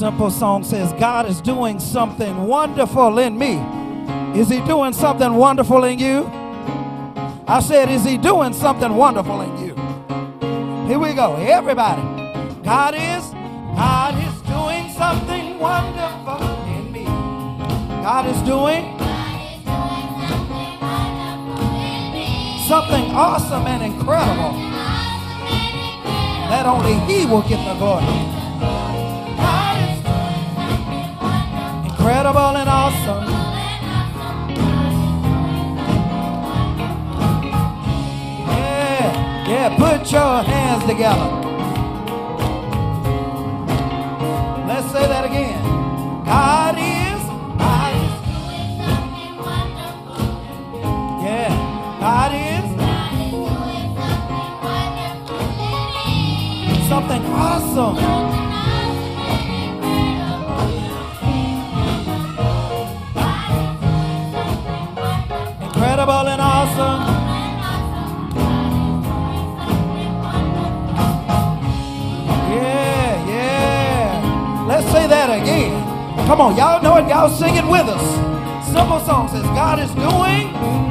Simple song says, God is doing something wonderful in me. Is he doing something wonderful in you? I said, Is he doing something wonderful in you? Here we go. Everybody. God is, God is doing something wonderful in me. God is doing something awesome and incredible that only He will get the glory. Incredible and awesome. Yeah, yeah, put your hands together. Let's say that again. God is, God is. Yeah, God is. Something awesome. Come on, y'all know it. Y'all sing it with us. Simple song says, God is doing.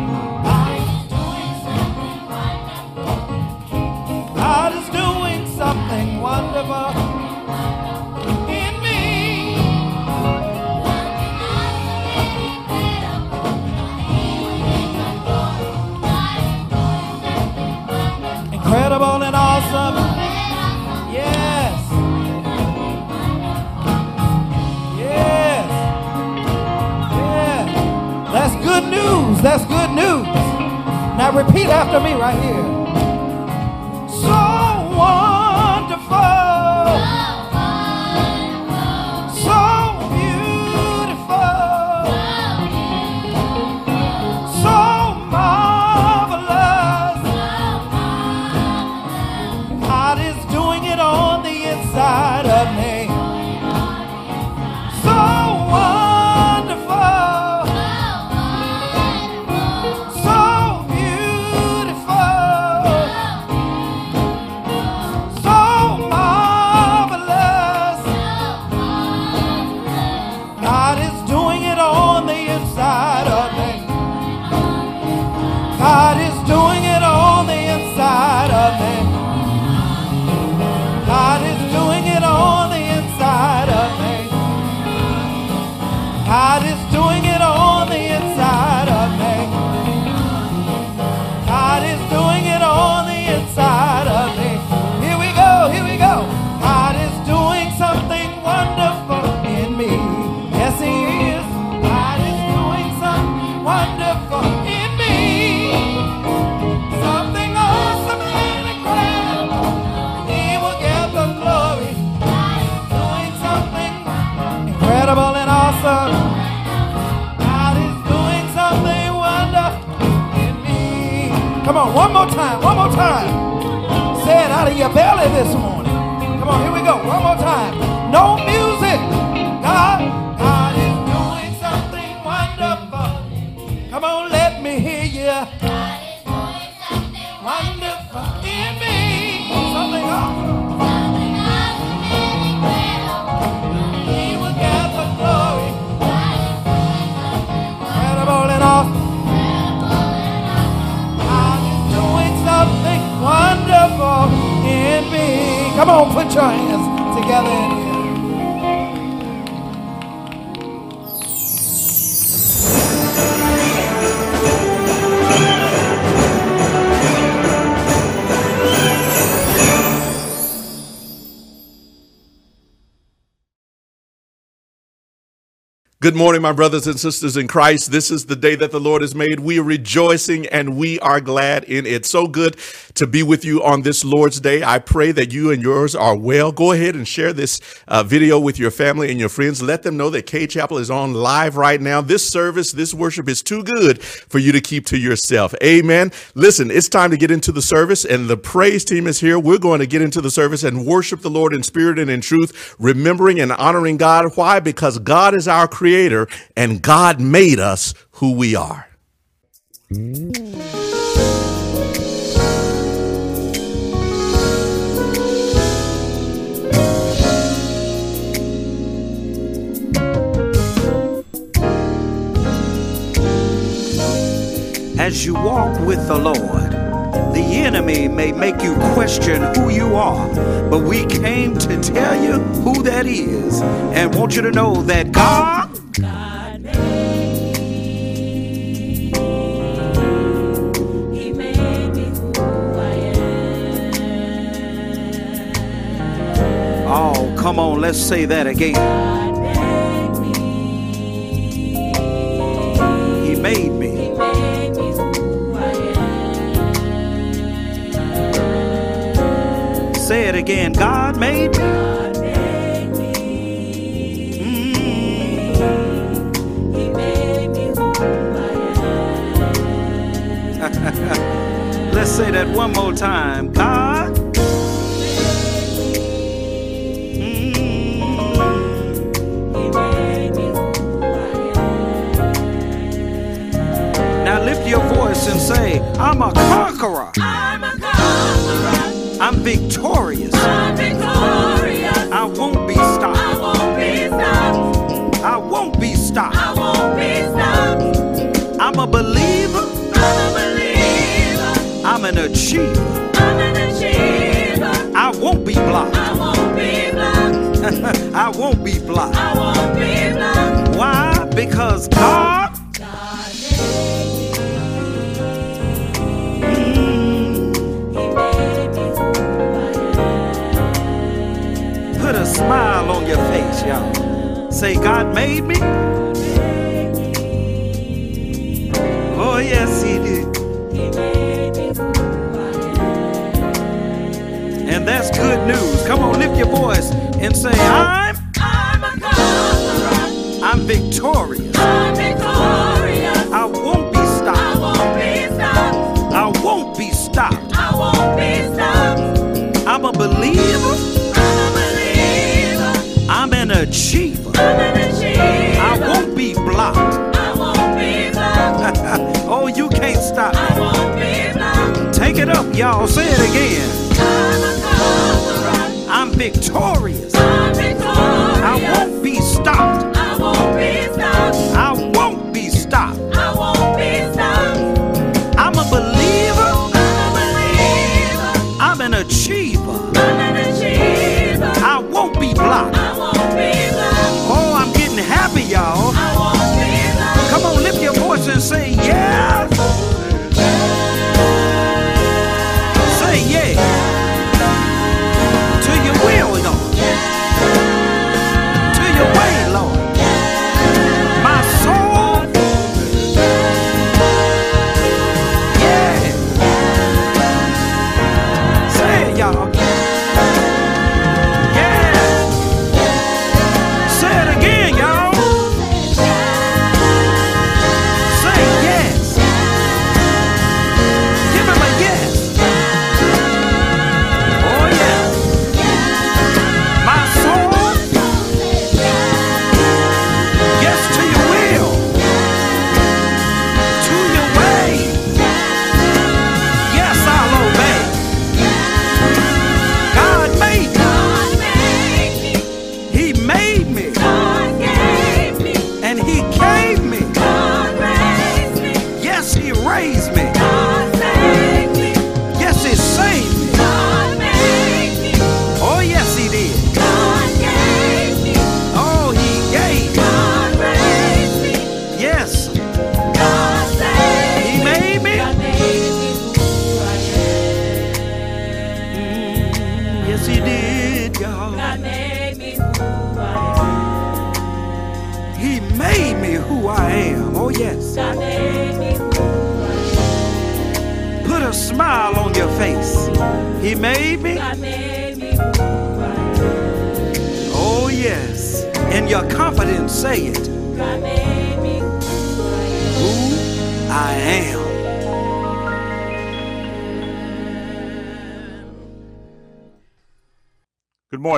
That's good news. Now repeat after me right here. Together Good morning, my brothers and sisters in Christ. This is the day that the Lord has made. We are rejoicing and we are glad in it. So good to be with you on this Lord's Day. I pray that you and yours are well. Go ahead and share this uh, video with your family and your friends. Let them know that Cade Chapel is on live right now. This service, this worship is too good for you to keep to yourself. Amen. Listen, it's time to get into the service and the praise team is here. We're going to get into the service and worship the Lord in spirit and in truth, remembering and honoring God. Why? Because God is our creator creator, and God made us who we are. As you walk with the Lord, the enemy may make you question who you are, but we came to tell you who that is and want you to know that God God made me. He made me who I am. Oh, come on, let's say that again. God made me. He made Say it again. God made me. God made me. He made me who I Let's say that one more time. God. Mm. made me who I am. Now lift your voice and say, I'm a conqueror. I'm a conqueror. I'm victorious. I'm victorious. I won't be stopped. I won't be stopped. I won't be stopped. I won't be stopped. I'm a believer. I'm a believer. I'm an achiever. I'm an achiever. I won't be blocked. I won't be blocked. I won't be blocked. I won't be blocked. Why? Because. God Say, God made me. Oh, yes, He did. I. And that's good news. Come on, lift your voice and say, I'm, stop. Take it up, y'all. Say it again. I'm victorious.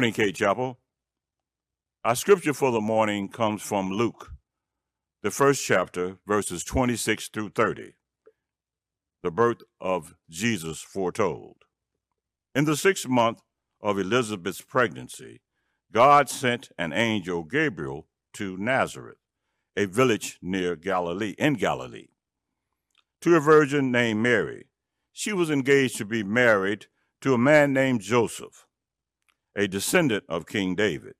Morning, Cade Chapel. Our scripture for the morning comes from Luke, the first chapter, verses 26 through 30. The birth of Jesus foretold. In the sixth month of Elizabeth's pregnancy, God sent an angel Gabriel to Nazareth, a village near Galilee, in Galilee, to a virgin named Mary. She was engaged to be married to a man named Joseph, a descendant of King David.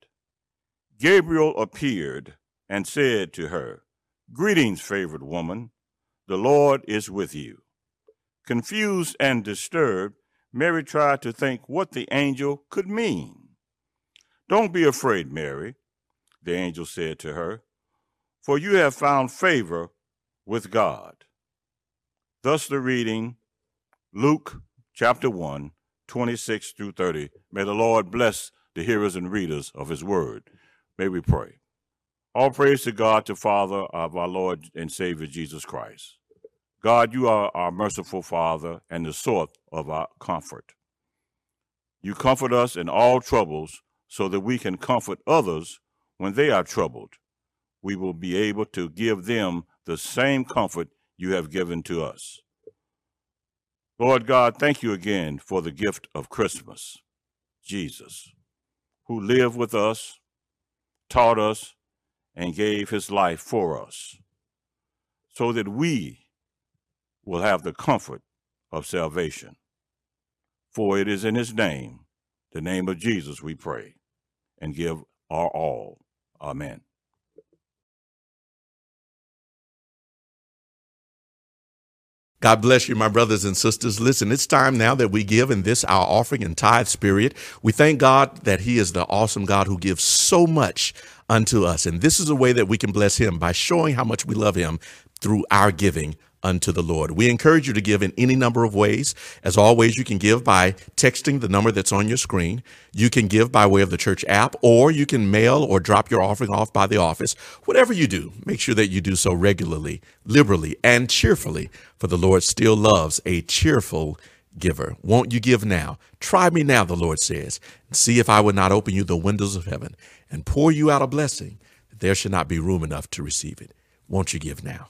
Gabriel appeared and said to her, Greetings, favored woman, the Lord is with you. Confused and disturbed, Mary tried to think what the angel could mean. Don't be afraid, Mary, the angel said to her, for you have found favor with God. Thus the reading, Luke chapter 1, 26 through 30. May the Lord bless the hearers and readers of his word. May we pray. All praise to God, the Father of our Lord and Savior Jesus Christ. God, you are our merciful Father and the source of our comfort. You comfort us in all troubles so that we can comfort others when they are troubled. We will be able to give them the same comfort you have given to us. Lord God, thank you again for the gift of Christmas, Jesus, who lived with us, taught us, and gave his life for us, so that we will have the comfort of salvation. For it is in his name, the name of Jesus, we pray and give our all. Amen. God bless you, my brothers and sisters. Listen, it's time now that we give in this our offering and tithe spirit. We thank God that He is the awesome God who gives so much unto us. And this is a way that we can bless Him by showing how much we love Him through our giving unto the Lord. We encourage you to give in any number of ways. As always, you can give by texting the number that's on your screen. You can give by way of the church app, or you can mail or drop your offering off by the office. Whatever you do, make sure that you do so regularly, liberally, and cheerfully, for the Lord still loves a cheerful giver. Won't you give now? Try me now, the Lord says, see if I would not open you the windows of heaven and pour you out a blessing that there should not be room enough to receive it. Won't you give now?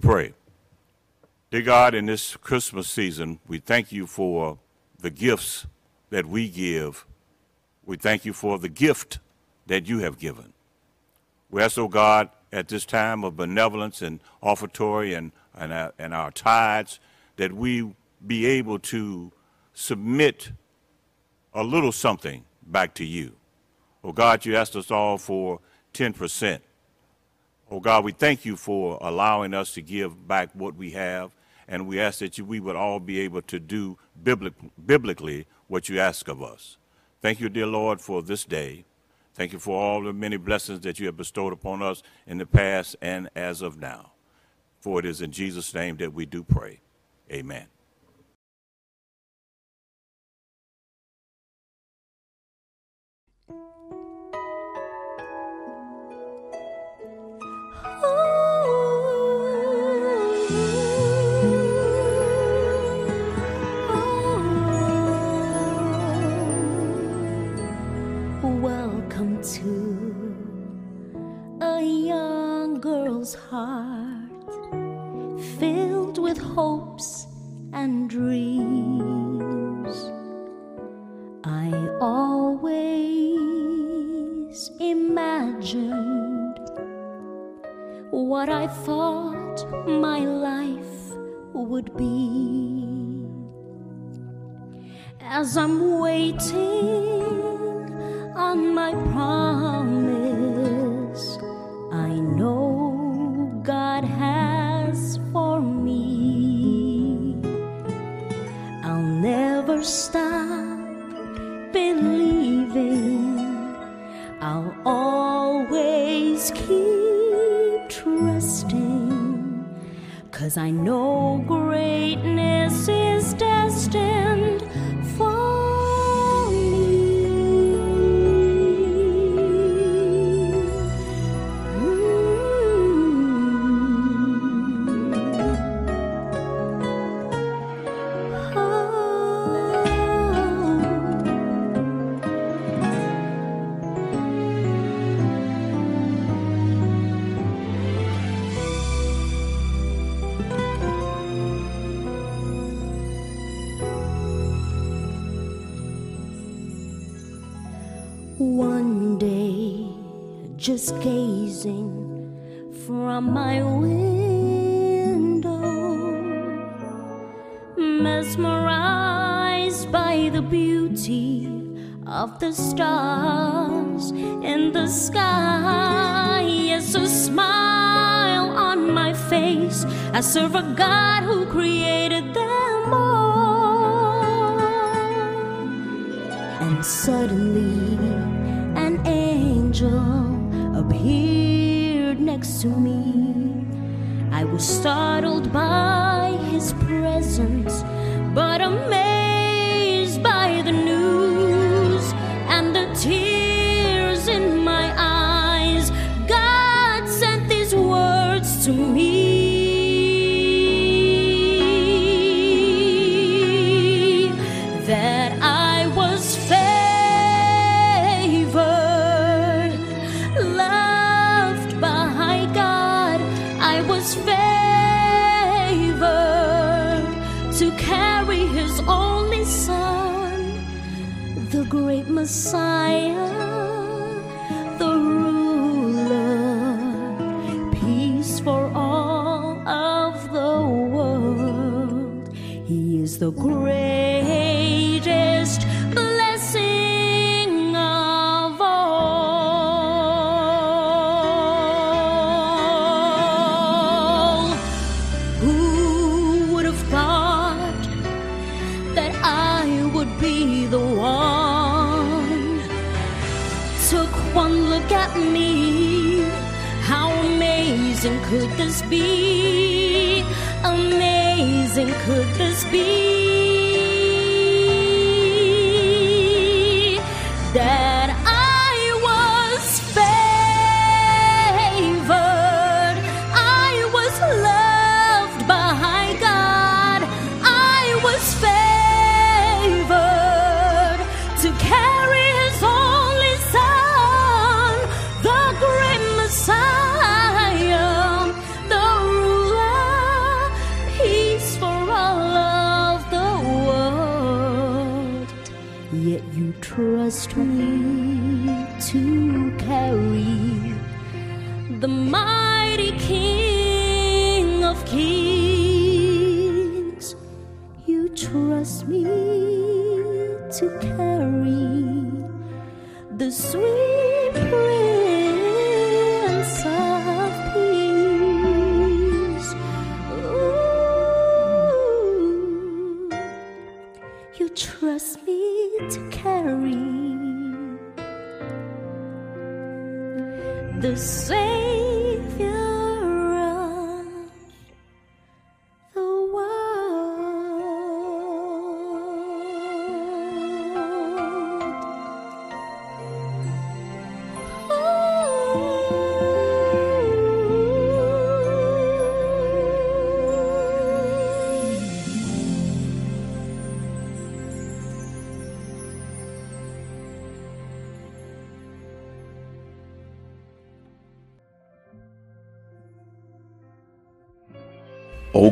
Pray. Dear God, in this Christmas season, we thank you for the gifts that we give. We thank you for the gift that you have given. We ask, oh God, at this time of benevolence and offertory and, and, our, and our tithes, that we be able to submit a little something back to you. Oh God, you asked us all for 10%. Oh God, we thank you for allowing us to give back what we have, and we ask that you, we would all be able to do biblic, biblically what you ask of us. Thank you, dear Lord, for this day. Thank you for all the many blessings that you have bestowed upon us in the past and as of now. For it is in Jesus' name that we do pray. Amen. Girl's heart filled with hopes and dreams. I always imagined what I thought my life would be as I'm waiting on my promise. I know Cause I know from my window, mesmerized by the beauty of the stars in the sky. Yes, a smile on my face. I serve a God who created them all. And suddenly, an angel appeared next to me. I was startled by his presence, but amazed Messiah, the ruler, peace for all of the world. He is the greatest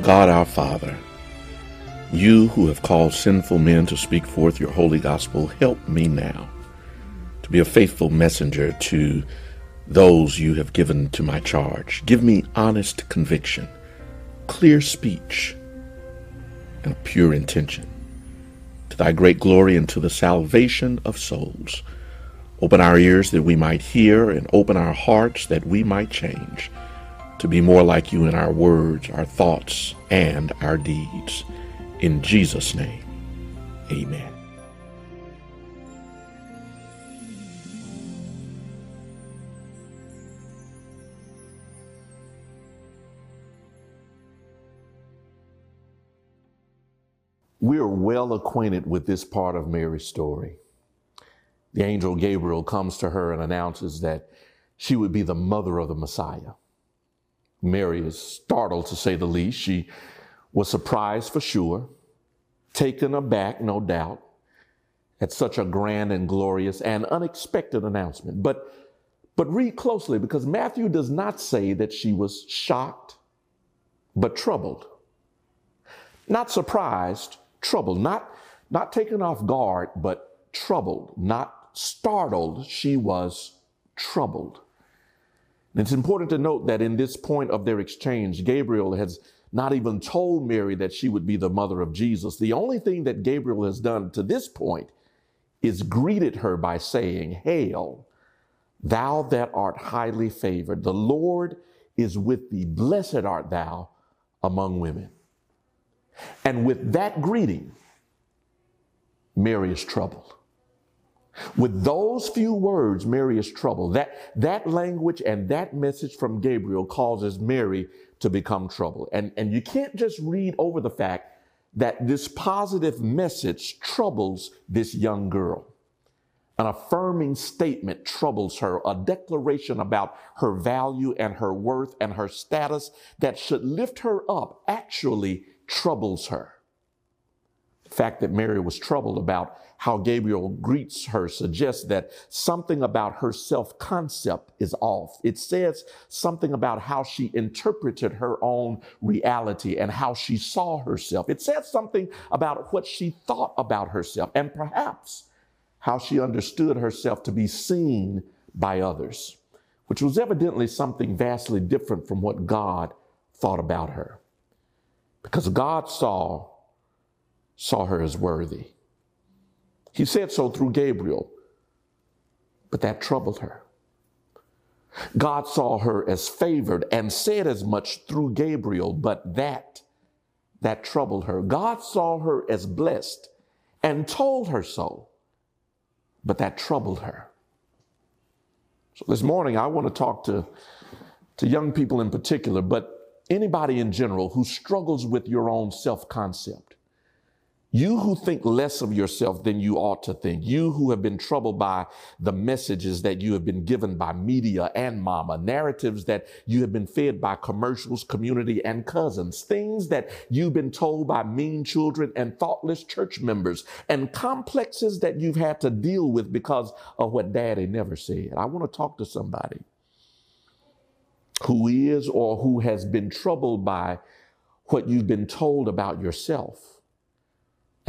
God our Father, you who have called sinful men to speak forth your holy gospel, help me now to be a faithful messenger to those you have given to my charge. Give me honest conviction, clear speech, and pure intention. To thy great glory and to the salvation of souls. Open our ears that we might hear, and open our hearts that we might change to be more like you in our words, our thoughts, and our deeds. In Jesus' name, amen. We're well acquainted with this part of Mary's story. The angel Gabriel comes to her and announces that she would be the mother of the Messiah. Mary is startled to say the least. She was surprised for sure, taken aback, no doubt, at such a grand and glorious and unexpected announcement. But, but read closely because Matthew does not say that she was shocked, but troubled. Not surprised, troubled. Not, not taken off guard, but troubled. Not startled. She was troubled. And it's important to note that in this point of their exchange, Gabriel has not even told Mary that she would be the mother of Jesus. The only thing that Gabriel has done to this point is greeted her by saying, Hail, thou that art highly favored. The Lord is with thee. Blessed art thou among women. And with that greeting, Mary is troubled. With those few words, Mary is troubled. That, that language and that message from Gabriel causes Mary to become troubled. And, and you can't just read over the fact that this positive message troubles this young girl. An affirming statement troubles her, a declaration about her value and her worth and her status that should lift her up actually troubles her. The fact that Mary was troubled about how Gabriel greets her suggests that something about her self concept is off. It says something about how she interpreted her own reality and how she saw herself. It says something about what she thought about herself and perhaps how she understood herself to be seen by others, which was evidently something vastly different from what God thought about her. Because God saw saw her as worthy. He said so through Gabriel, but that troubled her. God saw her as favored and said as much through Gabriel, but that that troubled her. God saw her as blessed and told her so, but that troubled her. So this morning I want to talk to to young people in particular, but anybody in general who struggles with your own self-concept. You who think less of yourself than you ought to think. You who have been troubled by the messages that you have been given by media and mama, narratives that you have been fed by commercials, community, and cousins, things that you've been told by mean children and thoughtless church members, and complexes that you've had to deal with because of what daddy never said. I want to talk to somebody who is or who has been troubled by what you've been told about yourself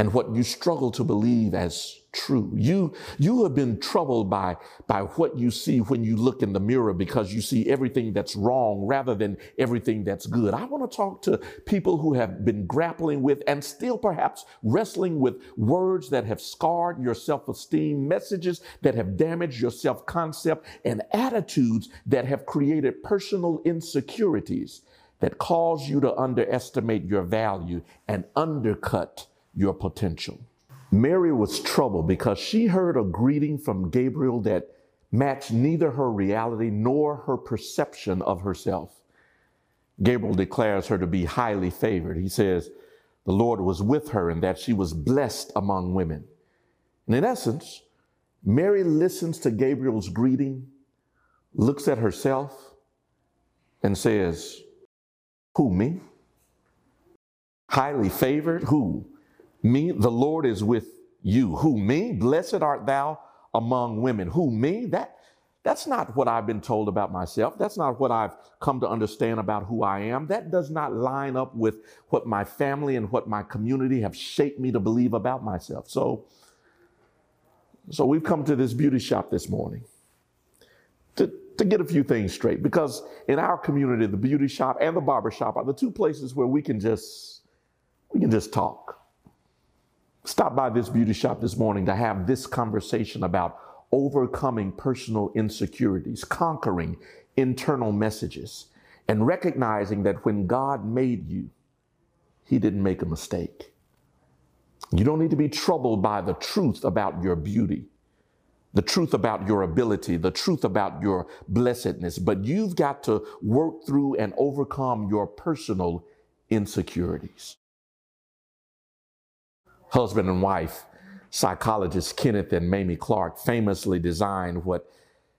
and what you struggle to believe as true. You, you have been troubled by, by what you see when you look in the mirror because you see everything that's wrong rather than everything that's good. I want to talk to people who have been grappling with and still perhaps wrestling with words that have scarred your self-esteem, messages that have damaged your self-concept, and attitudes that have created personal insecurities that cause you to underestimate your value and undercut your potential. Mary was troubled because she heard a greeting from Gabriel that matched neither her reality nor her perception of herself. Gabriel declares her to be highly favored. He says the Lord was with her and that she was blessed among women. And in essence, Mary listens to Gabriel's greeting, looks at herself, and says, Who, me? Highly favored? Who? Me, the Lord is with you. Who, me? Blessed art thou among women. Who, me? That, that's not what I've been told about myself. That's not what I've come to understand about who I am. That does not line up with what my family and what my community have shaped me to believe about myself. So, so we've come to this beauty shop this morning to, to get a few things straight because in our community, the beauty shop and the barber shop are the two places where we can just, we can just talk. Stop by this beauty shop this morning to have this conversation about overcoming personal insecurities, conquering internal messages, and recognizing that when God made you, He didn't make a mistake. You don't need to be troubled by the truth about your beauty, the truth about your ability, the truth about your blessedness, but you've got to work through and overcome your personal insecurities husband and wife, psychologists Kenneth and Mamie Clark famously designed what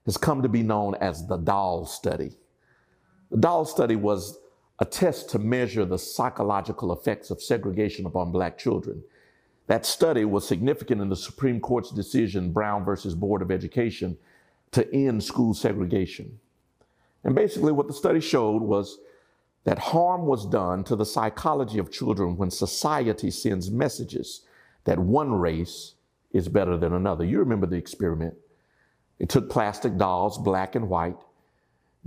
has come to be known as the doll study. The doll study was a test to measure the psychological effects of segregation upon black children. That study was significant in the Supreme Court's decision, Brown versus Board of Education, to end school segregation. And basically, what the study showed was that harm was done to the psychology of children when society sends messages that one race is better than another. You remember the experiment. It took plastic dolls, black and white,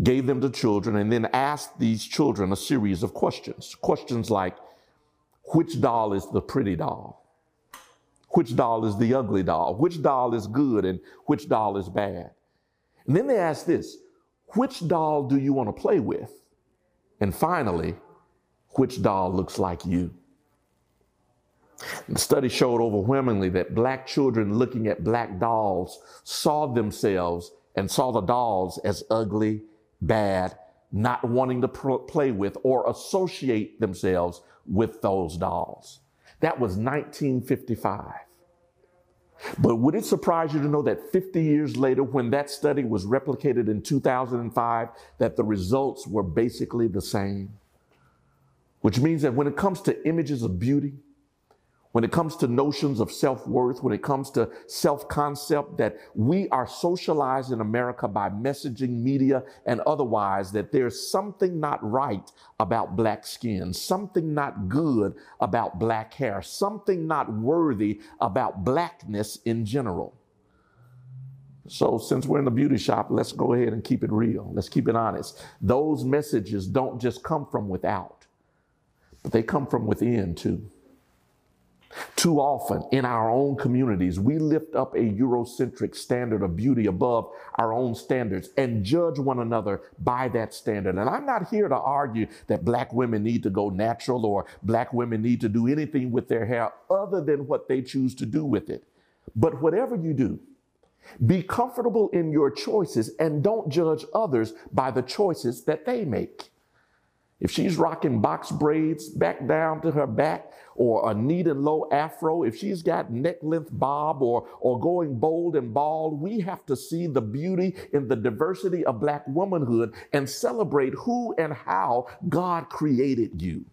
gave them to children, and then asked these children a series of questions. Questions like, which doll is the pretty doll? Which doll is the ugly doll? Which doll is good and which doll is bad? And then they asked this, which doll do you want to play with? And finally, which doll looks like you? The study showed overwhelmingly that black children looking at black dolls saw themselves and saw the dolls as ugly, bad, not wanting to pr- play with or associate themselves with those dolls. That was 1955. But would it surprise you to know that 50 years later, when that study was replicated in 2005, that the results were basically the same? Which means that when it comes to images of beauty, when it comes to notions of self worth, when it comes to self concept, that we are socialized in America by messaging media and otherwise, that there's something not right about black skin, something not good about black hair, something not worthy about blackness in general. So, since we're in the beauty shop, let's go ahead and keep it real. Let's keep it honest. Those messages don't just come from without, but they come from within too. Too often in our own communities, we lift up a Eurocentric standard of beauty above our own standards and judge one another by that standard. And I'm not here to argue that black women need to go natural or black women need to do anything with their hair other than what they choose to do with it. But whatever you do, be comfortable in your choices and don't judge others by the choices that they make. If she's rocking box braids back down to her back or a neat and low afro, if she's got neck length bob or, or going bold and bald, we have to see the beauty in the diversity of black womanhood and celebrate who and how God created you.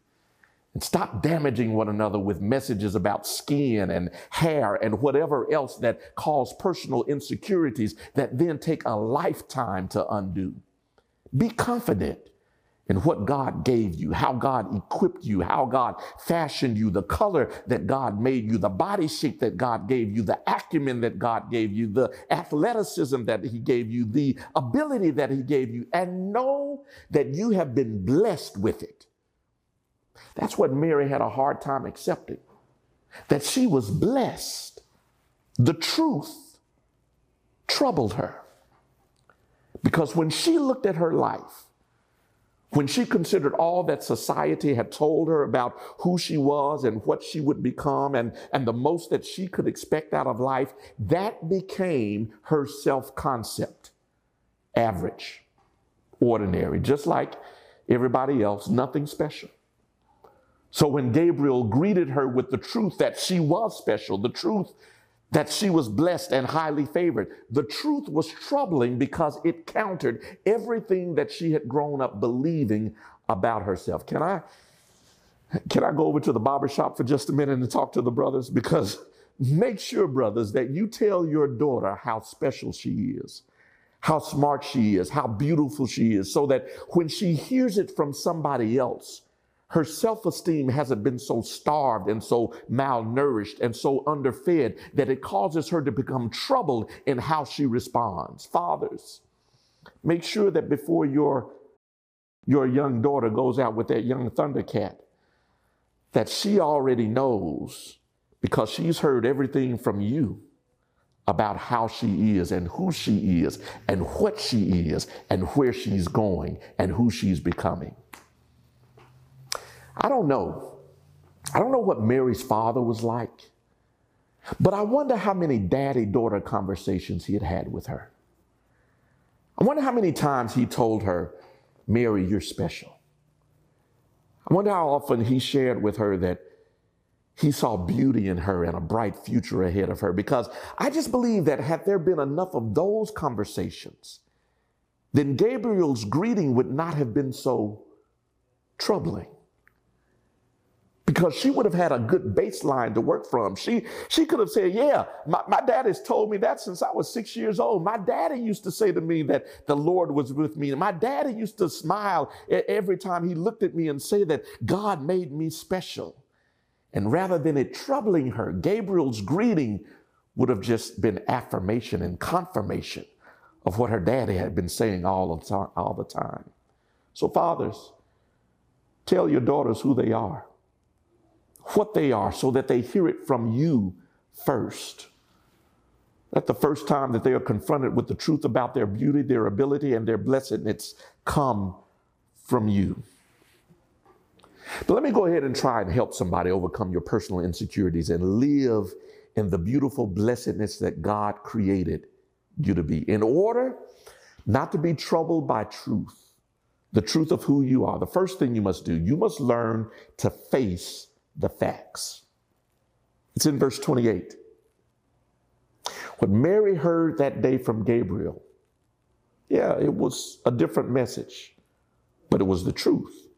And stop damaging one another with messages about skin and hair and whatever else that cause personal insecurities that then take a lifetime to undo. Be confident and what God gave you, how God equipped you, how God fashioned you, the color that God made you, the body shape that God gave you, the acumen that God gave you, the athleticism that He gave you, the ability that He gave you, and know that you have been blessed with it. That's what Mary had a hard time accepting, that she was blessed. The truth troubled her because when she looked at her life, when she considered all that society had told her about who she was and what she would become and, and the most that she could expect out of life, that became her self concept. Average, ordinary, just like everybody else, nothing special. So when Gabriel greeted her with the truth that she was special, the truth that she was blessed and highly favored. The truth was troubling because it countered everything that she had grown up believing about herself. Can I can I go over to the barber shop for just a minute and talk to the brothers because make sure brothers that you tell your daughter how special she is. How smart she is, how beautiful she is, so that when she hears it from somebody else, her self esteem hasn't been so starved and so malnourished and so underfed that it causes her to become troubled in how she responds. Fathers, make sure that before your, your young daughter goes out with that young Thundercat, that she already knows because she's heard everything from you about how she is and who she is and what she is and where she's going and who she's becoming. I don't know. I don't know what Mary's father was like, but I wonder how many daddy daughter conversations he had had with her. I wonder how many times he told her, Mary, you're special. I wonder how often he shared with her that he saw beauty in her and a bright future ahead of her because I just believe that had there been enough of those conversations, then Gabriel's greeting would not have been so troubling because she would have had a good baseline to work from. She she could have said, Yeah, my, my dad has told me that since I was six years old. My daddy used to say to me that the Lord was with me. And my daddy used to smile every time he looked at me and say that God made me special. And rather than it troubling her, Gabriel's greeting would have just been affirmation and confirmation of what her daddy had been saying all time. All the time. So, fathers, tell your daughters who they are what they are so that they hear it from you first. That the first time that they are confronted with the truth about their beauty, their ability, and their blessedness come from you. But let me go ahead and try and help somebody overcome your personal insecurities and live in the beautiful blessedness that God created you to be. In order not to be troubled by truth, the truth of who you are, the first thing you must do, you must learn to face the facts. It's in verse 28. What Mary heard that day from Gabriel, yeah, it was a different message, but it was the truth.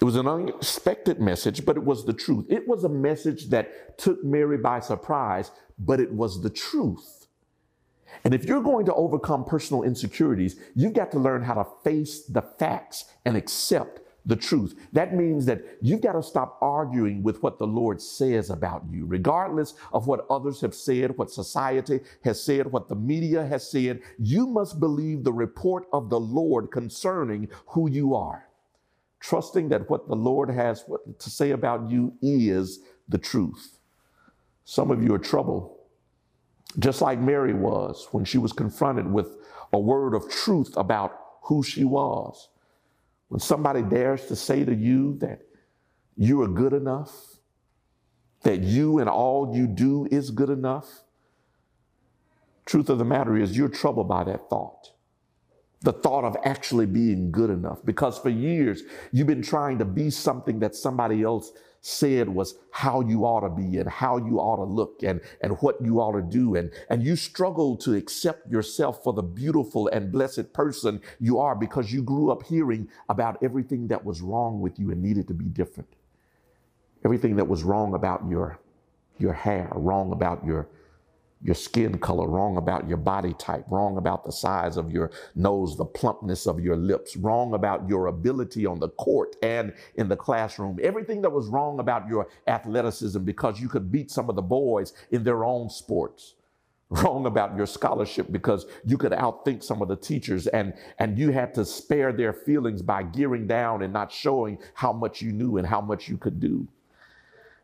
It was an unexpected message, but it was the truth. It was a message that took Mary by surprise, but it was the truth. And if you're going to overcome personal insecurities, you've got to learn how to face the facts and accept the truth. That means that you've got to stop arguing with what the Lord says about you, regardless of what others have said, what society has said, what the media has said. You must believe the report of the Lord concerning who you are, trusting that what the Lord has to say about you is the truth. Some of you are troubled, just like Mary was when she was confronted with a word of truth about who she was. When somebody dares to say to you that you are good enough, that you and all you do is good enough, truth of the matter is you're troubled by that thought. The thought of actually being good enough. Because for years, you've been trying to be something that somebody else said was how you ought to be and how you ought to look and, and what you ought to do. And, and you struggle to accept yourself for the beautiful and blessed person you are because you grew up hearing about everything that was wrong with you and needed to be different. Everything that was wrong about your, your hair, wrong about your, your skin color, wrong about your body type, wrong about the size of your nose, the plumpness of your lips, wrong about your ability on the court and in the classroom, everything that was wrong about your athleticism because you could beat some of the boys in their own sports. Wrong about your scholarship because you could outthink some of the teachers and, and you had to spare their feelings by gearing down and not showing how much you knew and how much you could do.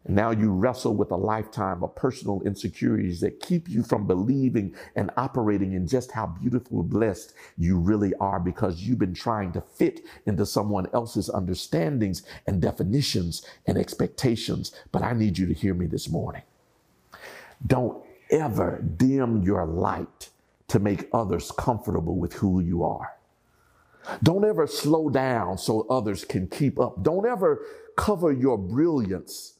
And now you wrestle with a lifetime of personal insecurities that keep you from believing and operating in just how beautiful blessed you really are because you've been trying to fit into someone else's understandings and definitions and expectations. But I need you to hear me this morning. Don't ever dim your light to make others comfortable with who you are. Don't ever slow down so others can keep up. Don't ever cover your brilliance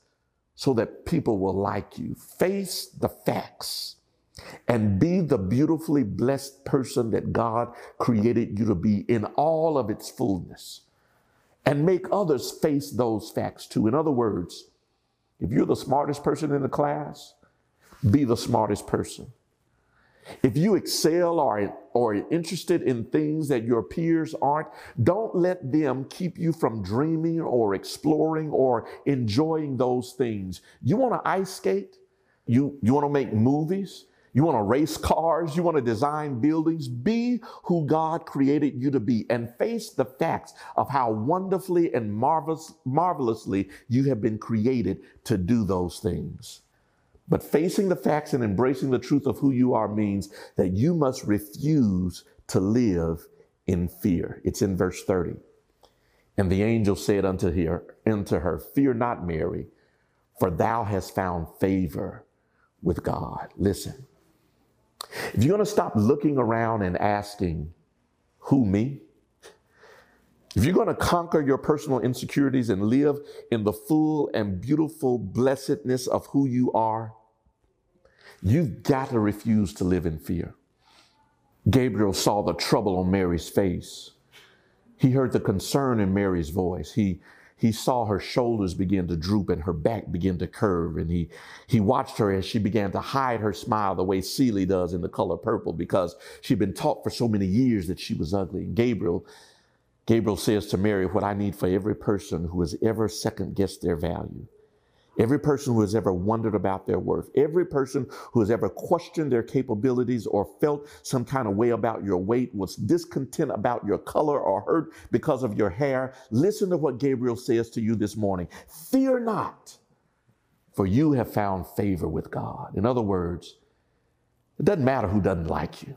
so that people will like you. Face the facts and be the beautifully blessed person that God created you to be in all of its fullness. And make others face those facts too. In other words, if you're the smartest person in the class, be the smartest person. If you excel or, or are interested in things that your peers aren't, don't let them keep you from dreaming or exploring or enjoying those things. You want to ice skate? You, you want to make movies? You want to race cars? You want to design buildings? Be who God created you to be and face the facts of how wonderfully and marvelous, marvelously you have been created to do those things. But facing the facts and embracing the truth of who you are means that you must refuse to live in fear. It's in verse 30. And the angel said unto her, unto her, Fear not, Mary, for thou hast found favor with God. Listen, if you're going to stop looking around and asking, Who me? If you're going to conquer your personal insecurities and live in the full and beautiful blessedness of who you are, You've got to refuse to live in fear. Gabriel saw the trouble on Mary's face. He heard the concern in Mary's voice. He, he saw her shoulders begin to droop and her back begin to curve. And he, he watched her as she began to hide her smile the way Celie does in the color purple because she'd been taught for so many years that she was ugly. And Gabriel, Gabriel says to Mary, What I need for every person who has ever second guessed their value Every person who has ever wondered about their worth, every person who has ever questioned their capabilities or felt some kind of way about your weight, was discontent about your color or hurt because of your hair, listen to what Gabriel says to you this morning. Fear not, for you have found favor with God. In other words, it doesn't matter who doesn't like you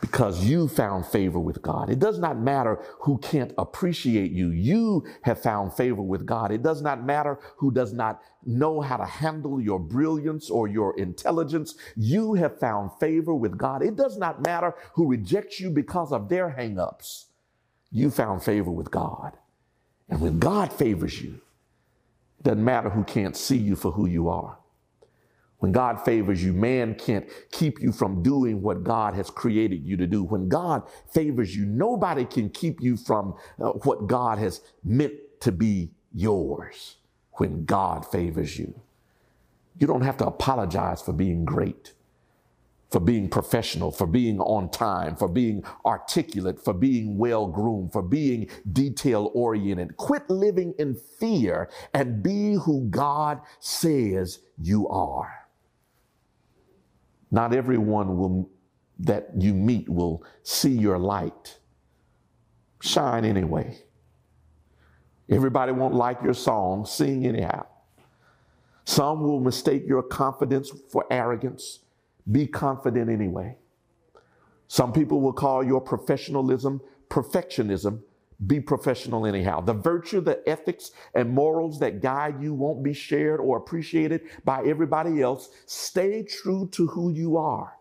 because you found favor with God. It does not matter who can't appreciate you. You have found favor with God. It does not matter who does not know how to handle your brilliance or your intelligence. You have found favor with God. It does not matter who rejects you because of their hangups. You found favor with God. And when God favors you, it doesn't matter who can't see you for who you are. When God favors you, man can't keep you from doing what God has created you to do. When God favors you, nobody can keep you from uh, what God has meant to be yours. When God favors you, you don't have to apologize for being great, for being professional, for being on time, for being articulate, for being well groomed, for being detail oriented. Quit living in fear and be who God says you are. Not everyone will, that you meet will see your light. Shine anyway. Everybody won't like your song. Sing anyhow. Some will mistake your confidence for arrogance. Be confident anyway. Some people will call your professionalism perfectionism. Be professional anyhow. The virtue, the ethics, and morals that guide you won't be shared or appreciated by everybody else. Stay true to who you are.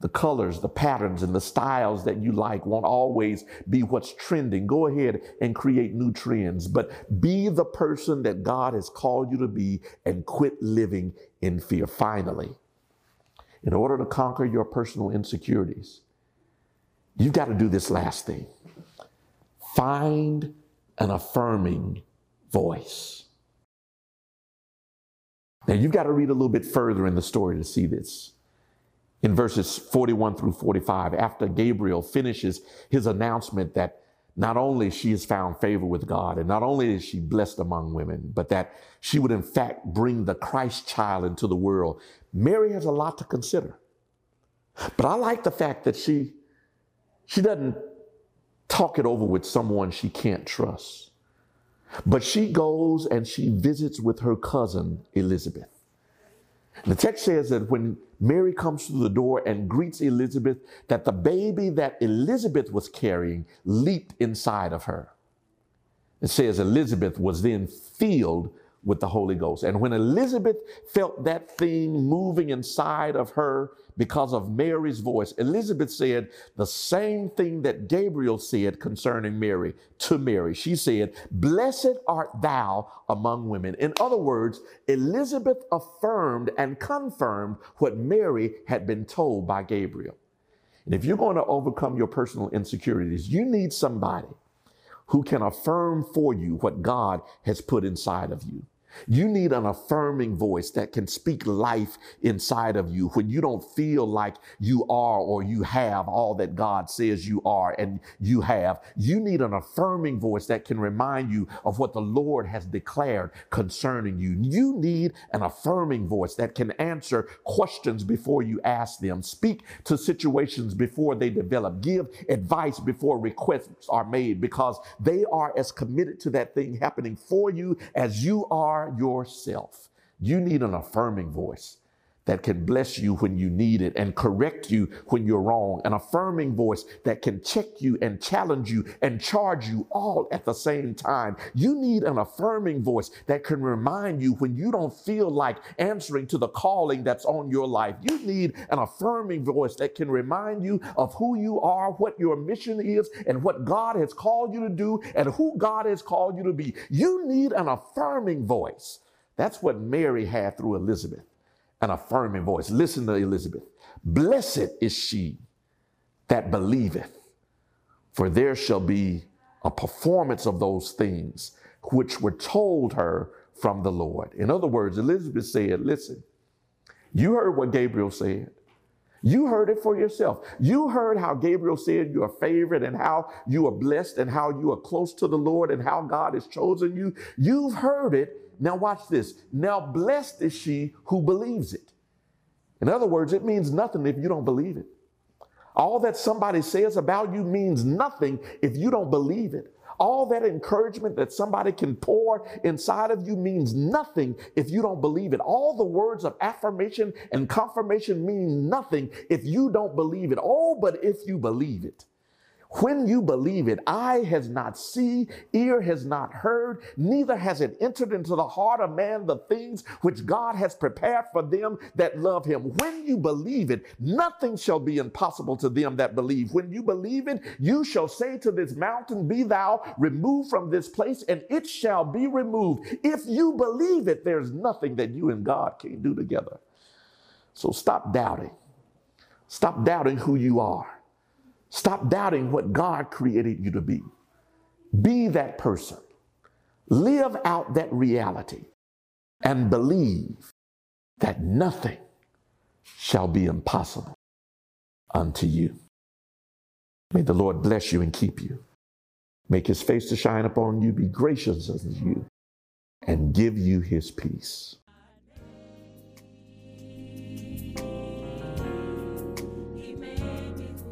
The colors, the patterns, and the styles that you like won't always be what's trending. Go ahead and create new trends, but be the person that God has called you to be and quit living in fear. Finally, in order to conquer your personal insecurities, you've got to do this last thing. Find an affirming voice. Now, you've got to read a little bit further in the story to see this. in verses 41 through 45, after Gabriel finishes his announcement that not only she has found favor with God, and not only is she blessed among women, but that she would in fact bring the Christ child into the world. Mary has a lot to consider. But I like the fact that she she doesn't talk it over with someone she can't trust. But she goes and she visits with her cousin Elizabeth. The text says that when Mary comes through the door and greets Elizabeth, that the baby that Elizabeth was carrying leaped inside of her. It says Elizabeth was then filled with the Holy Ghost. And when Elizabeth felt that thing moving inside of her because of Mary's voice, Elizabeth said the same thing that Gabriel said concerning Mary to Mary. She said, Blessed art thou among women. In other words, Elizabeth affirmed and confirmed what Mary had been told by Gabriel. And if you're going to overcome your personal insecurities, you need somebody who can affirm for you what God has put inside of you. You need an affirming voice that can speak life inside of you when you don't feel like you are or you have all that God says you are and you have. You need an affirming voice that can remind you of what the Lord has declared concerning you. You need an affirming voice that can answer questions before you ask them, speak to situations before they develop, give advice before requests are made because they are as committed to that thing happening for you as you are yourself. You need an affirming voice that can bless you when you need it and correct you when you're wrong. An affirming voice that can check you and challenge you and charge you all at the same time. You need an affirming voice that can remind you when you don't feel like answering to the calling that's on your life. You need an affirming voice that can remind you of who you are, what your mission is, and what God has called you to do and who God has called you to be. You need an affirming voice. That's what Mary had through Elizabeth an affirming voice. Listen to Elizabeth. Blessed is she that believeth, for there shall be a performance of those things which were told her from the Lord. In other words, Elizabeth said, Listen, you heard what Gabriel said. You heard it for yourself. You heard how Gabriel said you are favored and how you are blessed and how you are close to the Lord and how God has chosen you. You've heard it. Now, watch this. Now, blessed is she who believes it. In other words, it means nothing if you don't believe it. All that somebody says about you means nothing if you don't believe it. All that encouragement that somebody can pour inside of you means nothing if you don't believe it. All the words of affirmation and confirmation mean nothing if you don't believe it. Oh, but if you believe it. When you believe it, eye has not seen, ear has not heard, neither has it entered into the heart of man the things which God has prepared for them that love him. When you believe it, nothing shall be impossible to them that believe. When you believe it, you shall say to this mountain, Be thou removed from this place, and it shall be removed. If you believe it, there's nothing that you and God can't do together. So stop doubting. Stop doubting who you are. Stop doubting what God created you to be. Be that person. Live out that reality and believe that nothing shall be impossible unto you. May the Lord bless you and keep you. Make his face to shine upon you, be gracious unto you, and give you his peace.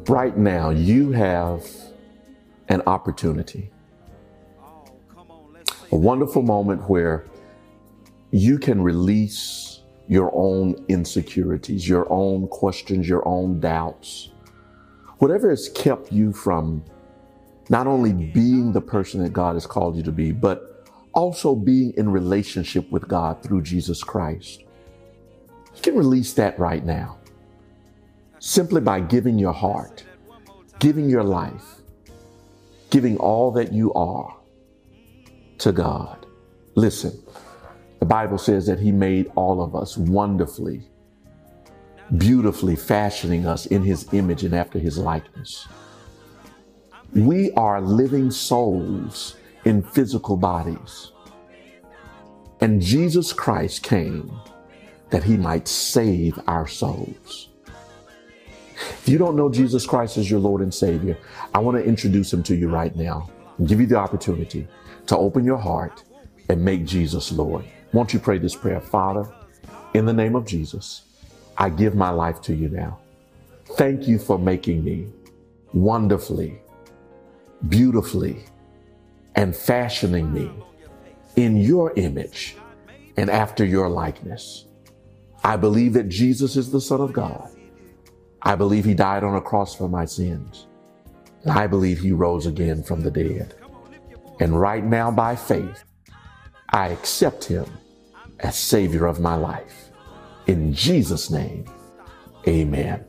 Right now, you have an opportunity, a wonderful moment where you can release your own insecurities, your own questions, your own doubts, whatever has kept you from not only being the person that God has called you to be, but also being in relationship with God through Jesus Christ. You can release that right now simply by giving your heart, giving your life, giving all that you are to God. Listen, the Bible says that He made all of us wonderfully, beautifully fashioning us in His image and after His likeness. We are living souls in physical bodies. And Jesus Christ came that He might save our souls. If you don't know Jesus Christ as your Lord and Savior, I want to introduce him to you right now and give you the opportunity to open your heart and make Jesus Lord. Won't you pray this prayer? Father, in the name of Jesus, I give my life to you now. Thank you for making me wonderfully, beautifully, and fashioning me in your image and after your likeness. I believe that Jesus is the Son of God. I believe he died on a cross for my sins. And I believe he rose again from the dead. And right now, by faith, I accept him as Savior of my life. In Jesus' name, amen.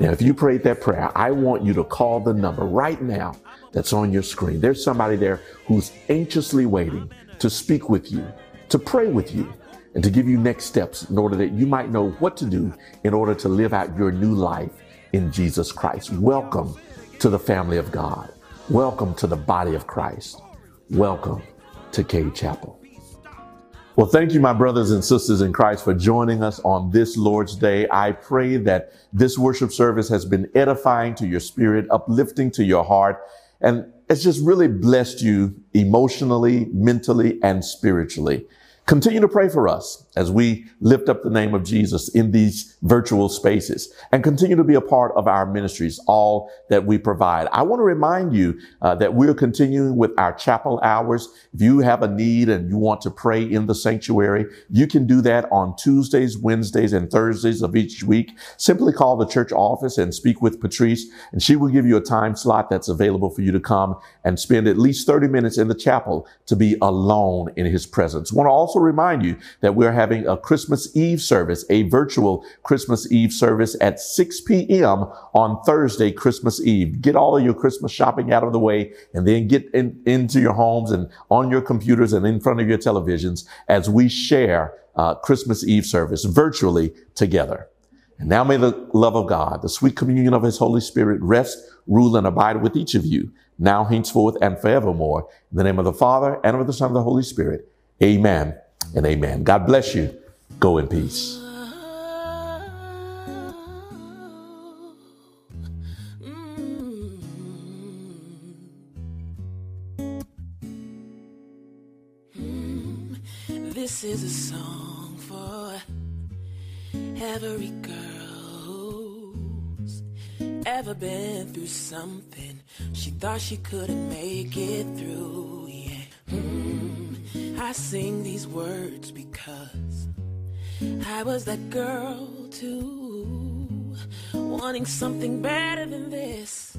Now, if you prayed that prayer, I want you to call the number right now that's on your screen. There's somebody there who's anxiously waiting to speak with you, to pray with you, and to give you next steps in order that you might know what to do in order to live out your new life in Jesus Christ. Welcome to the family of God. Welcome to the body of Christ. Welcome to Cade Chapel. Well, thank you, my brothers and sisters in Christ, for joining us on this Lord's Day. I pray that this worship service has been edifying to your spirit, uplifting to your heart, and it's just really blessed you emotionally, mentally, and spiritually. Continue to pray for us as we lift up the name of Jesus in these virtual spaces and continue to be a part of our ministries, all that we provide. I want to remind you uh, that we're continuing with our chapel hours. If you have a need and you want to pray in the sanctuary, you can do that on Tuesdays, Wednesdays, and Thursdays of each week. Simply call the church office and speak with Patrice, and she will give you a time slot that's available for you to come and spend at least 30 minutes in the chapel to be alone in his presence. Want to also remind you that we're having a Christmas Eve service, a virtual Christmas Eve service at 6 p.m. on Thursday, Christmas Eve. Get all of your Christmas shopping out of the way and then get in, into your homes and on your computers and in front of your televisions as we share uh, Christmas Eve service virtually together. And now may the love of God, the sweet communion of his Holy Spirit rest, rule, and abide with each of you, now, henceforth, and forevermore. In the name of the Father, and of the Son, and of the Holy Spirit. Amen and amen. God bless you. Go in peace. This is a song for every girl who's ever been through something she thought she couldn't make it through. Yeah. Mm, I sing these words because I was that girl too, wanting something better than this.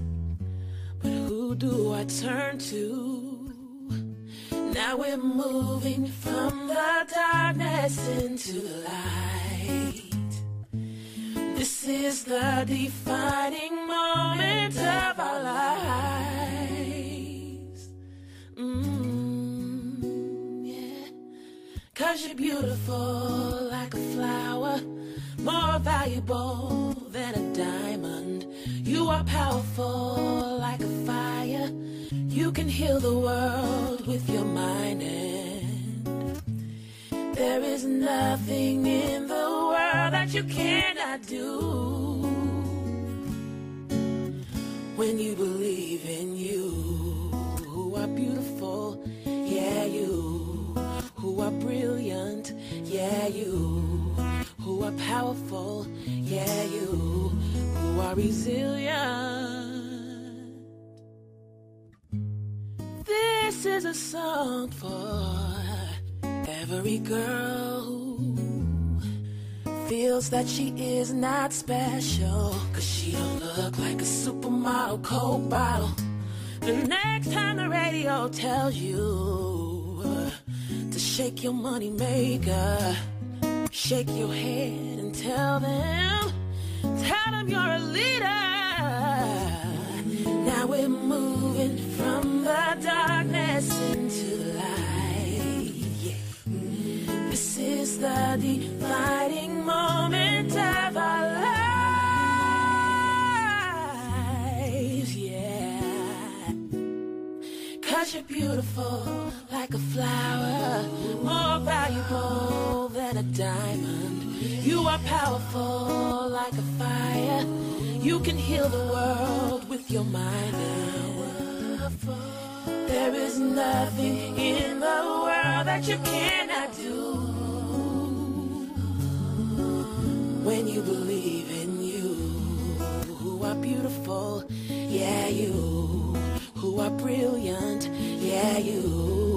But who do I turn to? Now we're moving from the darkness into the light. This is the defining moment of our lives. Mm. Cause you're beautiful like a flower, more valuable than a diamond. You are powerful like a fire. You can heal the world with your mind and there is nothing in the world that you cannot do when you believe in you are brilliant yeah you who are powerful yeah you who are resilient this is a song for every girl who feels that she is not special. Cause she don't look like a supermodel coke bottle. The next time the radio tells you shake your money maker, shake your head and tell them, tell them you're a leader. Now we're moving from the darkness into the light. Yeah. This is the defining moment Cause you're beautiful like a flower, more valuable than a diamond. You are powerful like a fire. You can heal the world with your mind. There is nothing in the world that you cannot do when you believe in you. Who are beautiful, yeah, you. Brilliant, yeah, you.